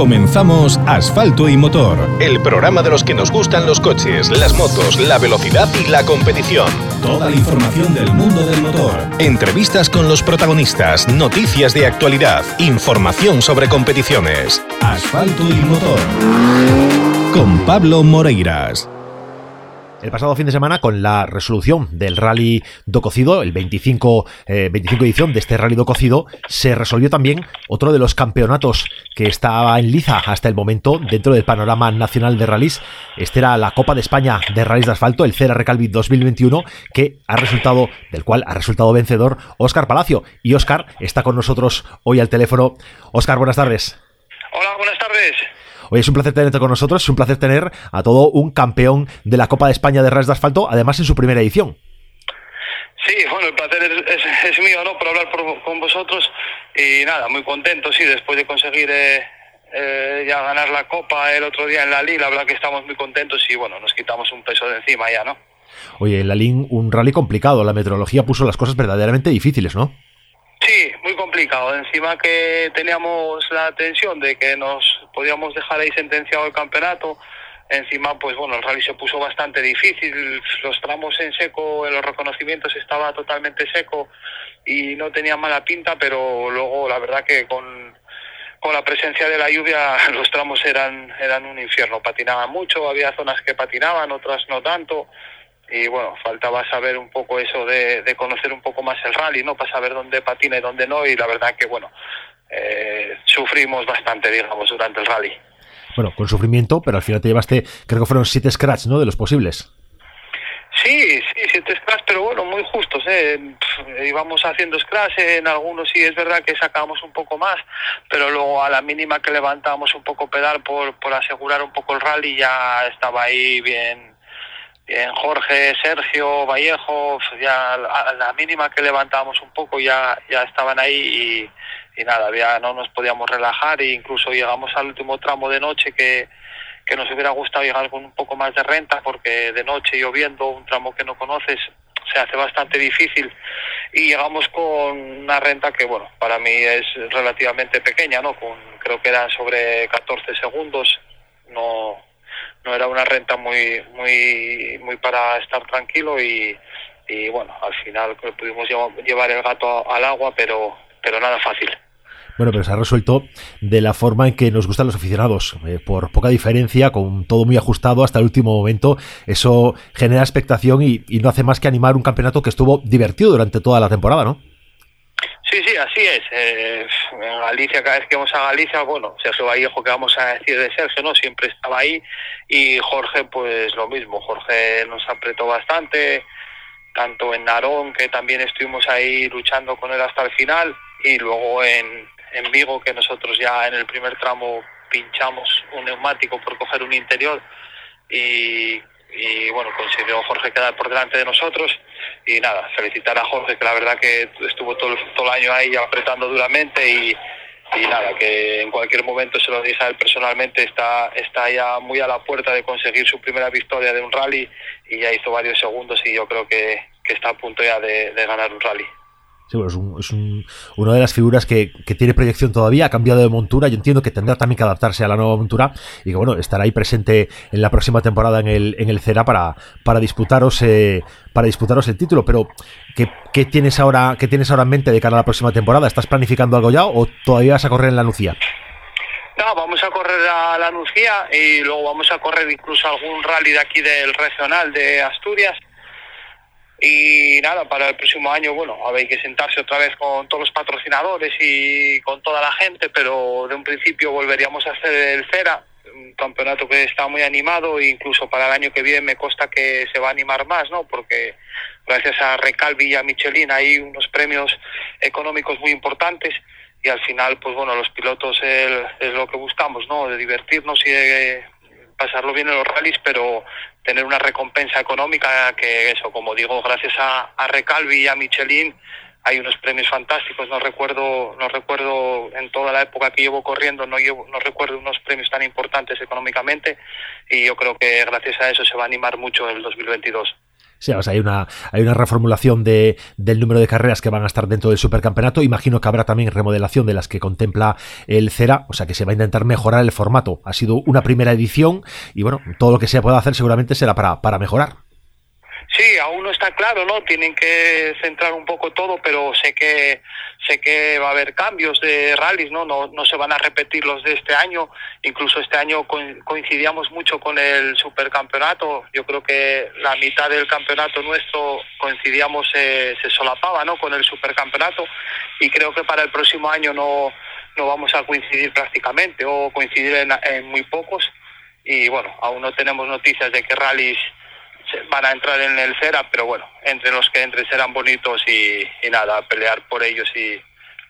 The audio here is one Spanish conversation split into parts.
Comenzamos Asfalto y Motor, el programa de los que nos gustan los coches, las motos, la velocidad y la competición. Toda la información del mundo del motor. Entrevistas con los protagonistas, noticias de actualidad, información sobre competiciones. Asfalto y Motor. Con Pablo Moreiras. El pasado fin de semana, con la resolución del Rally do Cocido, el 25, 25 eh, edición de este Rally do Cocido, se resolvió también otro de los campeonatos que estaba en liza hasta el momento dentro del panorama nacional de rallies. Este era la Copa de España de Rallys de Asfalto, el CERA Recalvi 2021, que ha resultado, del cual ha resultado vencedor Óscar Palacio. Y Óscar está con nosotros hoy al teléfono. Óscar, buenas tardes. Hola, buenas tardes. Hoy es un placer tenerte con nosotros, es un placer tener a todo un campeón de la Copa de España de Rallys de Asfalto, además en su primera edición. Sí, bueno, el placer es, mío, ¿no? Por hablar con vosotros y nada, muy contento, sí, después de conseguir eh, eh, ya ganar la Copa el otro día en la Lille, la verdad que estamos muy contentos y bueno, nos quitamos un peso de encima ya, ¿no? Oye, en la Lille un rally complicado, la meteorología puso las cosas verdaderamente difíciles, ¿no? Sí, Encima que teníamos la tensión de que nos podíamos dejar ahí sentenciado el campeonato. Encima, pues bueno, el rally se puso bastante difícil. Los tramos en seco, en los reconocimientos estaba totalmente seco y no tenía mala pinta, pero luego la verdad que con, con la presencia de la lluvia los tramos eran, eran un infierno. Patinaban mucho, había zonas que patinaban, otras no tanto y bueno, faltaba saber un poco eso de, conocer un poco más el rally, ¿no? Para saber dónde patina y dónde no, y la verdad que bueno, eh, sufrimos bastante, digamos, durante el rally. Bueno, con sufrimiento, pero al final te llevaste, creo que fueron siete scratch, ¿no? De los posibles. Sí, sí, siete scratch, pero bueno, muy justos, ¿eh? íbamos haciendo scratch, en algunos sí es verdad que sacábamos un poco más, pero luego a la mínima que levantábamos un poco pedal por, por asegurar un poco el rally ya estaba ahí bien en Jorge, Sergio, Vallejo, ya a la mínima que levantábamos un poco ya, ya estaban ahí y, nada, ya no nos podíamos relajar e incluso llegamos al último tramo de noche que, que nos hubiera gustado llegar con un poco más de renta porque de noche lloviendo, un tramo que no conoces, se hace bastante difícil. Y llegamos con una renta que bueno para mí es relativamente pequeña no con creo que eran sobre 14 segundos no no era una renta muy muy muy para estar tranquilo y, y bueno al final pudimos llevar el gato al agua pero pero nada fácil bueno, pero se ha resuelto de la forma en que nos gustan los aficionados, eh, por poca diferencia, con todo muy ajustado hasta el último momento. Eso genera expectación y, y, no hace más que animar un campeonato que estuvo divertido durante toda la temporada, ¿no? Sí, sí, así es. Eh, Galicia, cada vez que vamos a Galicia, bueno, Sergio Vallejo, que vamos a decir de Sergio, ¿no? Siempre estaba ahí. Y Jorge, pues lo mismo. Jorge nos apretó bastante, tanto en Narón, que también estuvimos ahí luchando con él hasta el final, y luego en, en Vigo, que nosotros ya en el primer tramo pinchamos un neumático por coger un interior y y bueno, consiguió Jorge quedar por delante de nosotros y nada, felicitar a Jorge que la verdad que estuvo todo, todo el año ahí apretando duramente y, nada, que en cualquier momento se lo dije a él personalmente, está, está ya muy a la puerta de conseguir su primera victoria de un rally y ya hizo varios segundos y yo creo que, que está a punto ya de ganar un rally es, una de las figuras que, tiene proyección todavía, ha cambiado de montura, yo entiendo que tendrá también que adaptarse a la nueva montura y que bueno, estará ahí presente en la próxima temporada en el, en el CERA para, para disputaros eh, para disputaros el título, pero ¿qué, tienes ahora, ¿qué tienes ahora en mente de cara a la próxima temporada? ¿Estás planificando algo ya o todavía vas a correr en la Nucía? No, vamos a correr a la Nucía y luego vamos a correr incluso algún rally de aquí del regional de Asturias y nada, para el próximo año, bueno, habéis que sentarse otra vez con todos los patrocinadores y con toda la gente, pero de un principio volveríamos a hacer el CERA, un campeonato que está muy animado e incluso para el año que viene me consta que se va a animar más, ¿no? Porque gracias a Recalvi y a Michelin hay unos premios económicos muy importantes y al final, pues bueno, los pilotos es, lo que buscamos, ¿no? De divertirnos y de pasarlo bien en los rallies, pero tener una recompensa económica que eso, como digo, gracias a, a Recalvi y a Michelin hay unos premios fantásticos, no recuerdo, no recuerdo en toda la época que llevo corriendo, no llevo, no recuerdo unos premios tan importantes económicamente y yo creo que gracias a eso se va a animar mucho el 2022. O sea, hay una, hay una reformulación de, del número de carreras que van a estar dentro del supercampeonato. Imagino que habrá también remodelación de las que contempla el CERA, o sea que se va a intentar mejorar el formato. Ha sido una primera edición y bueno, todo lo que se pueda hacer seguramente será para, para mejorar. Sí, aún no está claro, ¿no? Tienen que centrar un poco todo, pero sé que sé que va a haber cambios de rallies, ¿no? No, no se van a repetir los de este año. Incluso este año coincidíamos mucho con el supercampeonato. Yo creo que la mitad del campeonato nuestro coincidíamos, eh, se solapaba, ¿no? Con el supercampeonato. Y creo que para el próximo año no, no vamos a coincidir prácticamente o coincidir en, en muy pocos. Y bueno, aún no tenemos noticias de que rallies van a entrar en el CERA, pero bueno, entre los que entre serán bonitos y, nada, pelear por ellos y,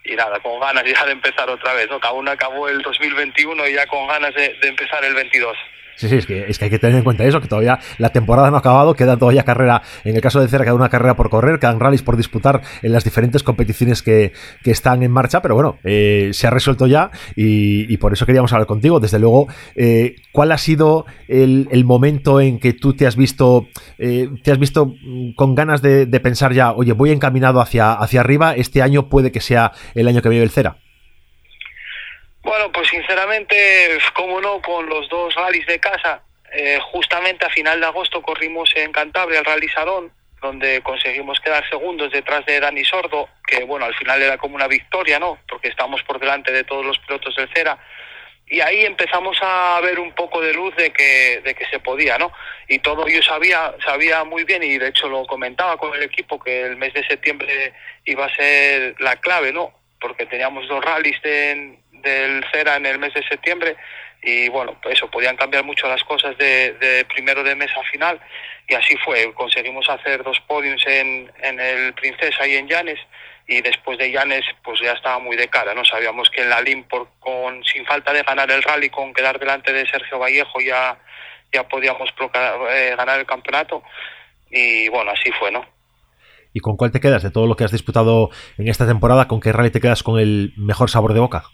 y nada, con ganas ya de empezar otra vez, ¿no? Cada uno acabó el 2021 y ya con ganas de, de empezar el 22. Sí, sí, es que, es que hay que tener en cuenta eso, que todavía la temporada no ha acabado, queda todavía carrera, en el caso de Cera queda una carrera por correr, quedan rallies por disputar en las diferentes competiciones que, que están en marcha, pero bueno, eh, se ha resuelto ya y, por eso queríamos hablar contigo. Desde luego, eh, ¿cuál ha sido el, momento en que tú te has visto, eh, te has visto mm, con ganas de, de, pensar ya, oye, voy encaminado hacia, hacia arriba, este año puede que sea el año que me el Cera? Bueno, pues sinceramente, como no, con los dos rallies de casa, eh, justamente a final de agosto corrimos en Cantabria el Rally Sarón, donde conseguimos quedar segundos detrás de Dani Sordo, que bueno, al final era como una victoria, ¿no? Porque estábamos por delante de todos los pilotos del Cera. Y ahí empezamos a ver un poco de luz de que, de que se podía, ¿no? Y todo yo sabía, sabía muy bien, y de hecho lo comentaba con el equipo, que el mes de septiembre iba a ser la clave, ¿no? Porque teníamos dos rallies en, del CERA en el mes de septiembre y bueno, pues eso, podían cambiar mucho las cosas de, primero de mes a final y así fue, conseguimos hacer dos podiums en, en el Princesa y en Llanes y después de Llanes pues ya estaba muy de cara, no sabíamos que en la LIM por, con, sin falta de ganar el rally, con quedar delante de Sergio Vallejo ya, ya podíamos eh, ganar el campeonato y bueno, así fue, ¿no? ¿Y con cuál te quedas de todo lo que has disputado en esta temporada? ¿Con qué rally te quedas con el mejor sabor de boca?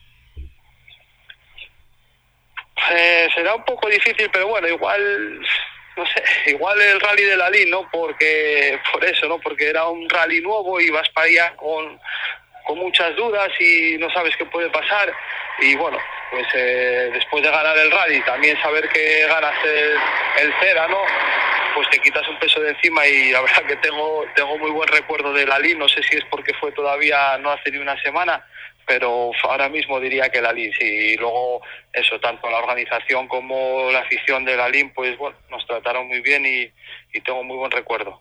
Eh, será un poco difícil, pero bueno, igual, no sé, igual el rally de la LIN, ¿no? Porque, por eso, ¿no? Porque era un rally nuevo y vas para allá con, con muchas dudas y no sabes qué puede pasar. Y bueno, pues eh, después de ganar el rally, también saber que ganas el, el Cera, ¿no? Pues te quitas un peso de encima y la verdad que tengo, tengo muy buen recuerdo de la LIN, no sé si es porque fue todavía no hace ni una semana, pero ahora mismo diría que la LIN, y luego eso, tanto la organización como la afición de la LIN, pues bueno, nos trataron muy bien y, tengo muy buen recuerdo.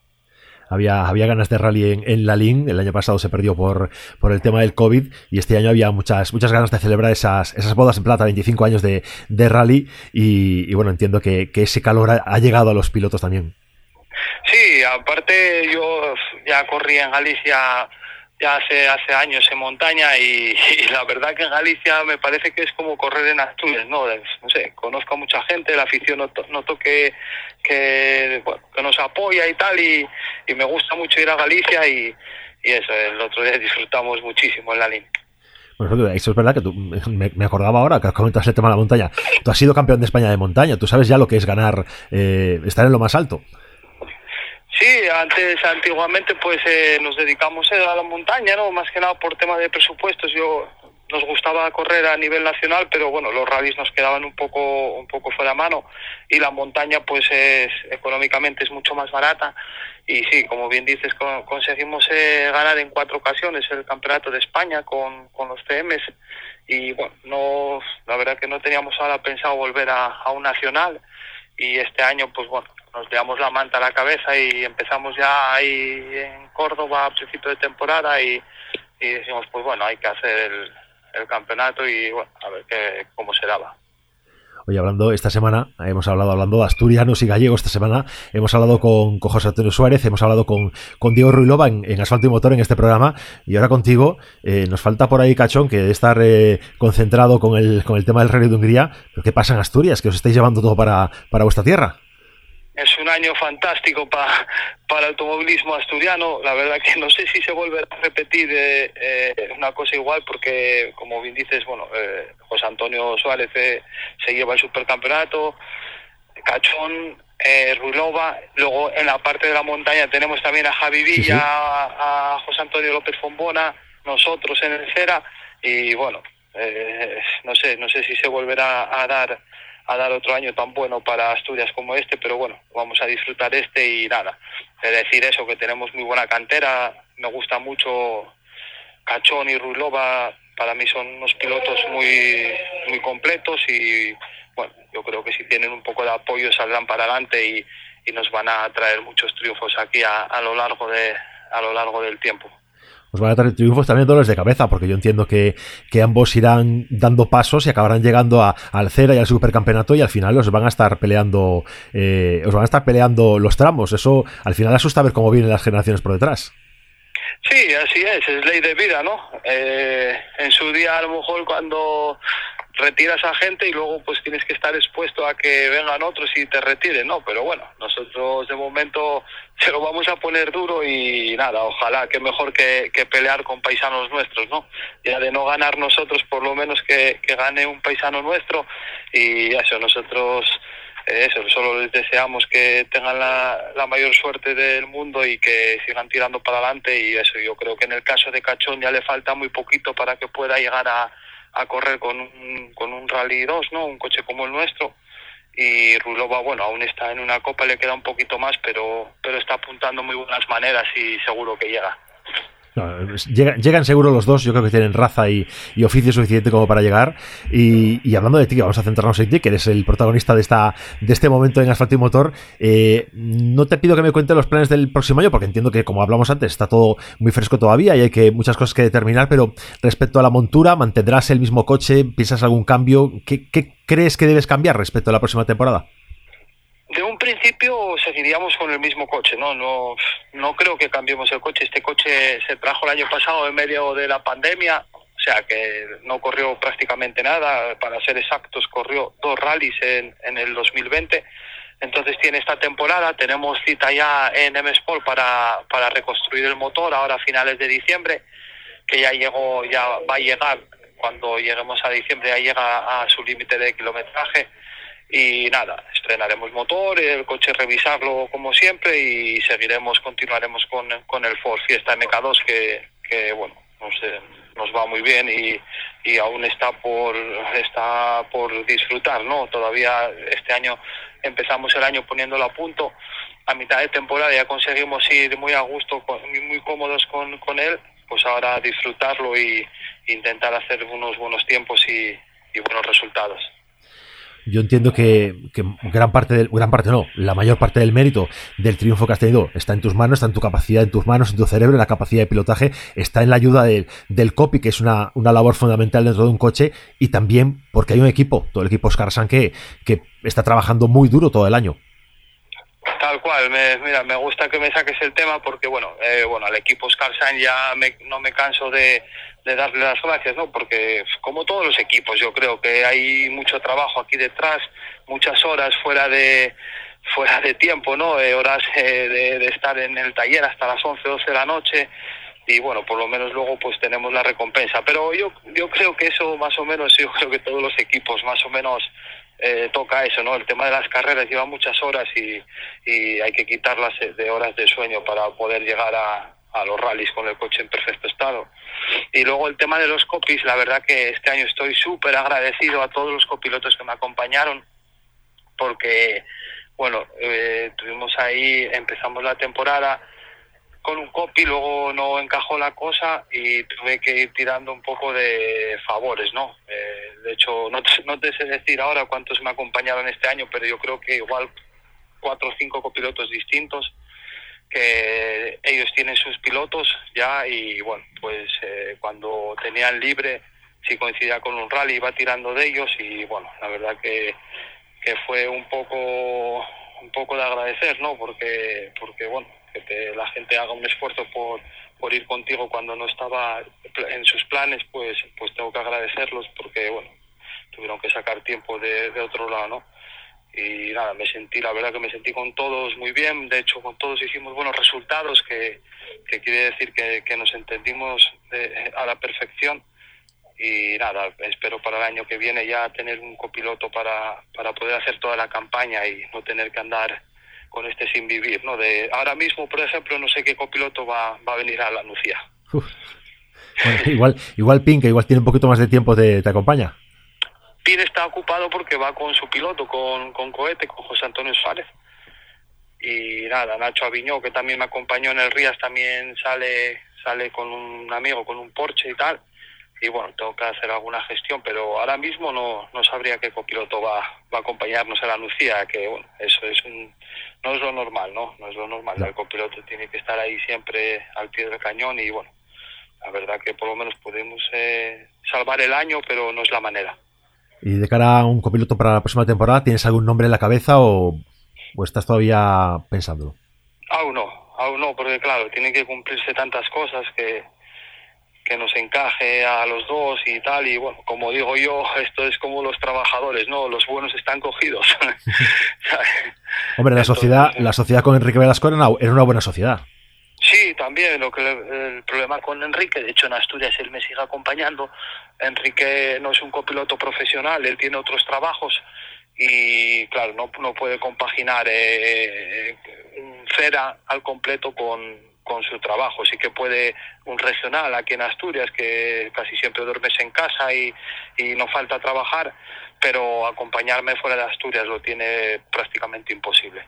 Había, había ganas de rally en, en, la LIN, el año pasado se perdió por, por el tema del COVID y este año había muchas, muchas ganas de celebrar esas, esas bodas en plata, 25 años de, de rally y, bueno, entiendo que, que ese calor ha, ha llegado a los pilotos también. Sí, aparte yo ya corrí en Galicia ya hace hace años en montaña y, la verdad que en Galicia me parece que es como correr en Asturias, ¿no? No sé, conozco a mucha gente, la afición noto, noto que, que, que nos apoya y tal y, y, me gusta mucho ir a Galicia y, y eso, el otro día disfrutamos muchísimo en la línea. Bueno, eso es verdad que tú, me, acordaba ahora que comentas el tema de la montaña. Tú has sido campeón de España de montaña, tú sabes ya lo que es ganar, eh, estar en lo más alto. Sí, antes, antiguamente, pues eh, nos dedicamos eh, a la montaña, ¿no? Más que nada por tema de presupuestos. Yo nos gustaba correr a nivel nacional, pero bueno, los rallies nos quedaban un poco, un poco fuera de mano y la montaña, pues es económicamente es mucho más barata. Y sí, como bien dices, conseguimos eh, ganar en cuatro ocasiones el campeonato de España con, con los TMs y bueno, no, la verdad que no teníamos ahora pensado volver a, a un nacional y este año, pues bueno, nos llevamos la manta a la cabeza y empezamos ya ahí en Córdoba a principio de temporada y, y decimos, pues bueno, hay que hacer el, campeonato y bueno, a ver qué, cómo se daba. Oye, hablando esta semana, hemos hablado hablando de asturianos y gallegos esta semana, hemos hablado con, con José Antonio Suárez, hemos hablado con, con Diego Ruilova en, Asfalto y Motor en este programa, y ahora contigo, eh, nos falta por ahí, Cachón, que de estar eh, concentrado con el, con el tema del Rey de Hungría, pero ¿qué pasa en Asturias? Que os estáis llevando todo para, para vuestra tierra es un año fantástico para para el automovilismo asturiano. La verdad que no sé si se vuelve a repetir eh, eh, una cosa igual porque, como bien dices, bueno, eh, José Antonio Suárez se lleva el supercampeonato, Cachón eh, Ruilova, luego en la parte de la montaña tenemos también a Javi Villa, A, José Antonio López Fombona, nosotros en el Cera, y bueno, eh, no sé, no sé si se volverá a dar a dar otro año tan bueno para Asturias como este, pero bueno, vamos a disfrutar este y nada. Es decir eso, que tenemos muy buena cantera, me gusta mucho Cachón y Ruilova, para mí son unos pilotos muy, muy completos y bueno, yo creo que si tienen un poco de apoyo saldrán para adelante y, y nos van a traer muchos triunfos aquí a, a lo largo de a lo largo del tiempo os van a traer triunfos también dolores de cabeza, porque yo entiendo que, que ambos irán dando pasos y acabarán llegando a, al Cera y al Supercampeonato y al final os van a estar peleando, eh, os van a estar peleando los tramos. Eso al final asusta ver cómo vienen las generaciones por detrás. Sí, así es, es ley de vida, ¿no? Eh, en su día a lo mejor cuando retiras a gente y luego pues tienes que estar expuesto a que vengan otros y te retiren, ¿no? Pero bueno, nosotros de momento se lo vamos a poner duro y nada, ojalá que mejor que, pelear con paisanos nuestros, ¿no? Ya de no ganar nosotros, por lo menos que, gane un paisano nuestro y eso, nosotros eh, eso, solo les deseamos que tengan la, mayor suerte del mundo y que sigan tirando para adelante y eso, yo creo que en el caso de Cachón ya le falta muy poquito para que pueda llegar a a correr con un, con un Rally 2, ¿no? Un coche como el nuestro. Y Rulova, bueno, aún está en una copa, le queda un poquito más, pero, pero está apuntando muy buenas maneras y seguro que llega llegan, seguro los dos, yo creo que tienen raza y, oficio suficiente como para llegar. Y, hablando de ti, vamos a centrarnos en ti, que eres el protagonista de esta de este momento en Asfalto y Motor. Eh, no te pido que me cuentes los planes del próximo año, porque entiendo que, como hablamos antes, está todo muy fresco todavía y hay que muchas cosas que determinar, pero respecto a la montura, ¿mantendrás el mismo coche? ¿Piensas algún cambio? ¿Qué, qué crees que debes cambiar respecto a la próxima temporada? De un principio seguiríamos con el mismo coche, ¿no? No, no creo que cambiemos el coche. Este coche se trajo el año pasado en medio de la pandemia, o sea que no corrió prácticamente nada. Para ser exactos, corrió dos rallies en, en el 2020. Entonces tiene esta temporada, tenemos cita ya en M Sport para, para reconstruir el motor ahora a finales de diciembre, que ya llegó, ya va a llegar cuando lleguemos a diciembre, ya llega a su límite de kilometraje y nada, estrenaremos motor, el coche revisarlo como siempre y seguiremos, continuaremos con, con el Ford Fiesta MK2 que, que bueno, nos, nos va muy bien y, y aún está por, está por disfrutar, ¿no? Todavía este año empezamos el año poniéndolo a punto, a mitad de temporada ya conseguimos ir muy a gusto, muy cómodos con, con él, pues ahora disfrutarlo y intentar hacer unos buenos tiempos y buenos resultados yo entiendo que, gran parte del, gran parte no, la mayor parte del mérito del triunfo que has tenido está en tus manos, está en tu capacidad, en tus manos, en tu cerebro, en la capacidad de pilotaje, está en la ayuda del, del copy, que es una, una labor fundamental dentro de un coche, y también porque hay un equipo, todo el equipo Oscar San que, que está trabajando muy duro todo el año. Cual, me, mira, me gusta que me saques el tema porque, bueno, eh, bueno, al equipo Oscar San ya no me canso de, de darle las gracias, ¿no? Porque como todos los equipos, yo creo que hay mucho trabajo aquí detrás, muchas horas fuera de fuera de tiempo, ¿no? Eh, horas eh, de, estar en el taller hasta las 11, 12 de la noche y bueno, por lo menos luego pues tenemos la recompensa. Pero yo yo creo que eso más o menos, yo creo que todos los equipos más o menos eh, toca eso, ¿no? El tema de las carreras lleva muchas horas y, hay que quitarlas de horas de sueño para poder llegar a, los rallies con el coche en perfecto estado. Y luego el tema de los copies, la verdad que este año estoy súper agradecido a todos los copilotos que me acompañaron, porque, bueno, eh, tuvimos ahí, empezamos la temporada con un copy, luego no encajó la cosa y tuve que ir tirando un poco de favores, ¿no? Eh, de hecho, no te, no te sé decir ahora cuántos me acompañaron este año, pero yo creo que igual cuatro o cinco copilotos distintos que ellos tienen sus pilotos ya y bueno, pues eh, cuando tenían libre, si coincidía con un rally, iba tirando de ellos y bueno, la verdad que, que fue un poco un poco de agradecer, ¿no? Porque porque bueno, que la gente haga un esfuerzo por, por ir contigo cuando no estaba en sus planes, pues pues tengo que agradecerlos porque bueno, tuvieron que sacar tiempo de, de otro lado, ¿no? y nada, me sentí, la verdad que me sentí con todos muy bien, de hecho con todos hicimos buenos resultados, que, que quiere decir que, que nos entendimos a la perfección y nada, espero para el año que viene ya tener un copiloto para, para poder hacer toda la campaña y no tener que andar con este sin vivir, ¿no? De ahora mismo, por ejemplo, no sé qué copiloto va, va a venir a la Nucía. igual, igual Pink, igual tiene un poquito más de tiempo, te, te acompaña. Pin está ocupado porque va con su piloto, con, con Cohete, con José Antonio Suárez. Y nada, Nacho Aviñó, que también me acompañó en el Rías, también sale, sale con un amigo, con un Porsche y tal. Y bueno, tengo que hacer alguna gestión, pero ahora mismo no, no sabría qué copiloto va, va a acompañarnos a la Lucía, que bueno, eso es un, no es lo normal, ¿no? No es lo normal. El copiloto tiene que estar ahí siempre al pie del cañón y bueno, la verdad que por lo menos podemos eh, salvar el año, pero no es la manera. Y de cara a un copiloto para la próxima temporada, ¿tienes algún nombre en la cabeza o, estás todavía pensándolo? Aún no, aún no, porque claro, tienen que cumplirse tantas cosas que, que nos encaje a los dos y tal. Y bueno, como digo yo, esto es como los trabajadores, ¿no? Los buenos están cogidos. Hombre, la sociedad, la sociedad con Enrique Velasco era una buena sociedad. Sí, también lo que el problema con Enrique, de hecho en Asturias él me sigue acompañando. Enrique no es un copiloto profesional, él tiene otros trabajos y claro, no, no puede compaginar eh, un cera al completo con, con su trabajo. Sí que puede un regional aquí en Asturias, que casi siempre duermes en casa y, no falta trabajar, pero acompañarme fuera de Asturias lo tiene prácticamente imposible.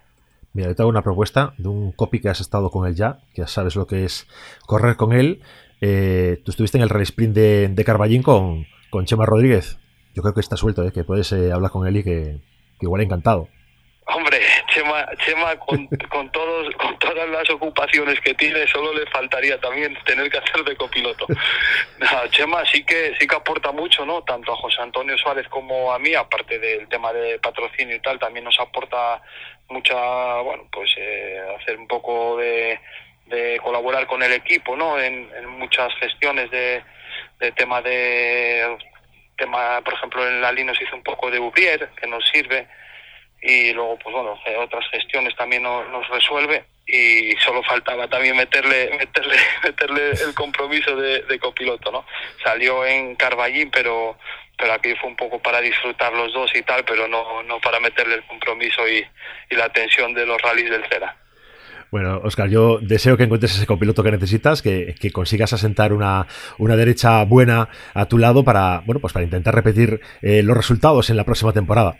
Mira, te hago una propuesta de un copy que has estado con él ya, que ya sabes lo que es correr con él. Eh, tú estuviste en el rally sprint de, de Carballín con, con Chema Rodríguez. Yo creo que está suelto, ¿eh? que puedes eh, hablar con él y que, que igual encantado. Chema, con, con, todos, con todas las ocupaciones que tiene, solo le faltaría también tener que hacer de copiloto. Chema sí que sí que aporta mucho, ¿no? Tanto a José Antonio Suárez como a mí, aparte del tema de patrocinio y tal, también nos aporta mucha, bueno, pues eh, hacer un poco de, de, colaborar con el equipo, ¿no? En, en muchas gestiones de, de, tema de, tema, por ejemplo, en la se hizo un poco de Ubrier, que nos sirve, y luego, pues bueno, eh, otras gestiones también nos, nos resuelve y solo faltaba también meterle meterle meterle el compromiso de, copiloto no salió en Carballín pero pero aquí fue un poco para disfrutar los dos y tal, pero no, no para meterle el compromiso y, la tensión de los rallies del Cera. Bueno, Oscar, yo deseo que encuentres ese copiloto que necesitas, que, consigas asentar una, una, derecha buena a tu lado para, bueno, pues para intentar repetir eh, los resultados en la próxima temporada.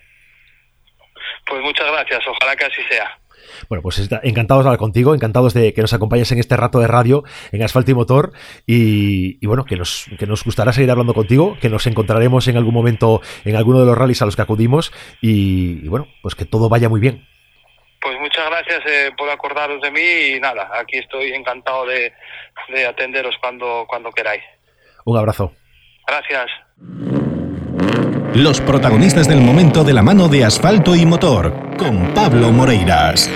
Pues muchas gracias, ojalá que así sea. Bueno, pues encantados de hablar contigo, encantados de que nos acompañes en este rato de radio en Asfalto y Motor y, bueno, que nos, que nos gustará seguir hablando contigo, que nos encontraremos en algún momento en alguno de los rallies a los que acudimos y, bueno, pues que todo vaya muy bien. Pues muchas gracias eh, por acordaros de mí y nada, aquí estoy encantado de, de atenderos cuando, cuando queráis. Un abrazo. Gracias. Los protagonistas del momento de la mano de asfalto y motor, con Pablo Moreiras.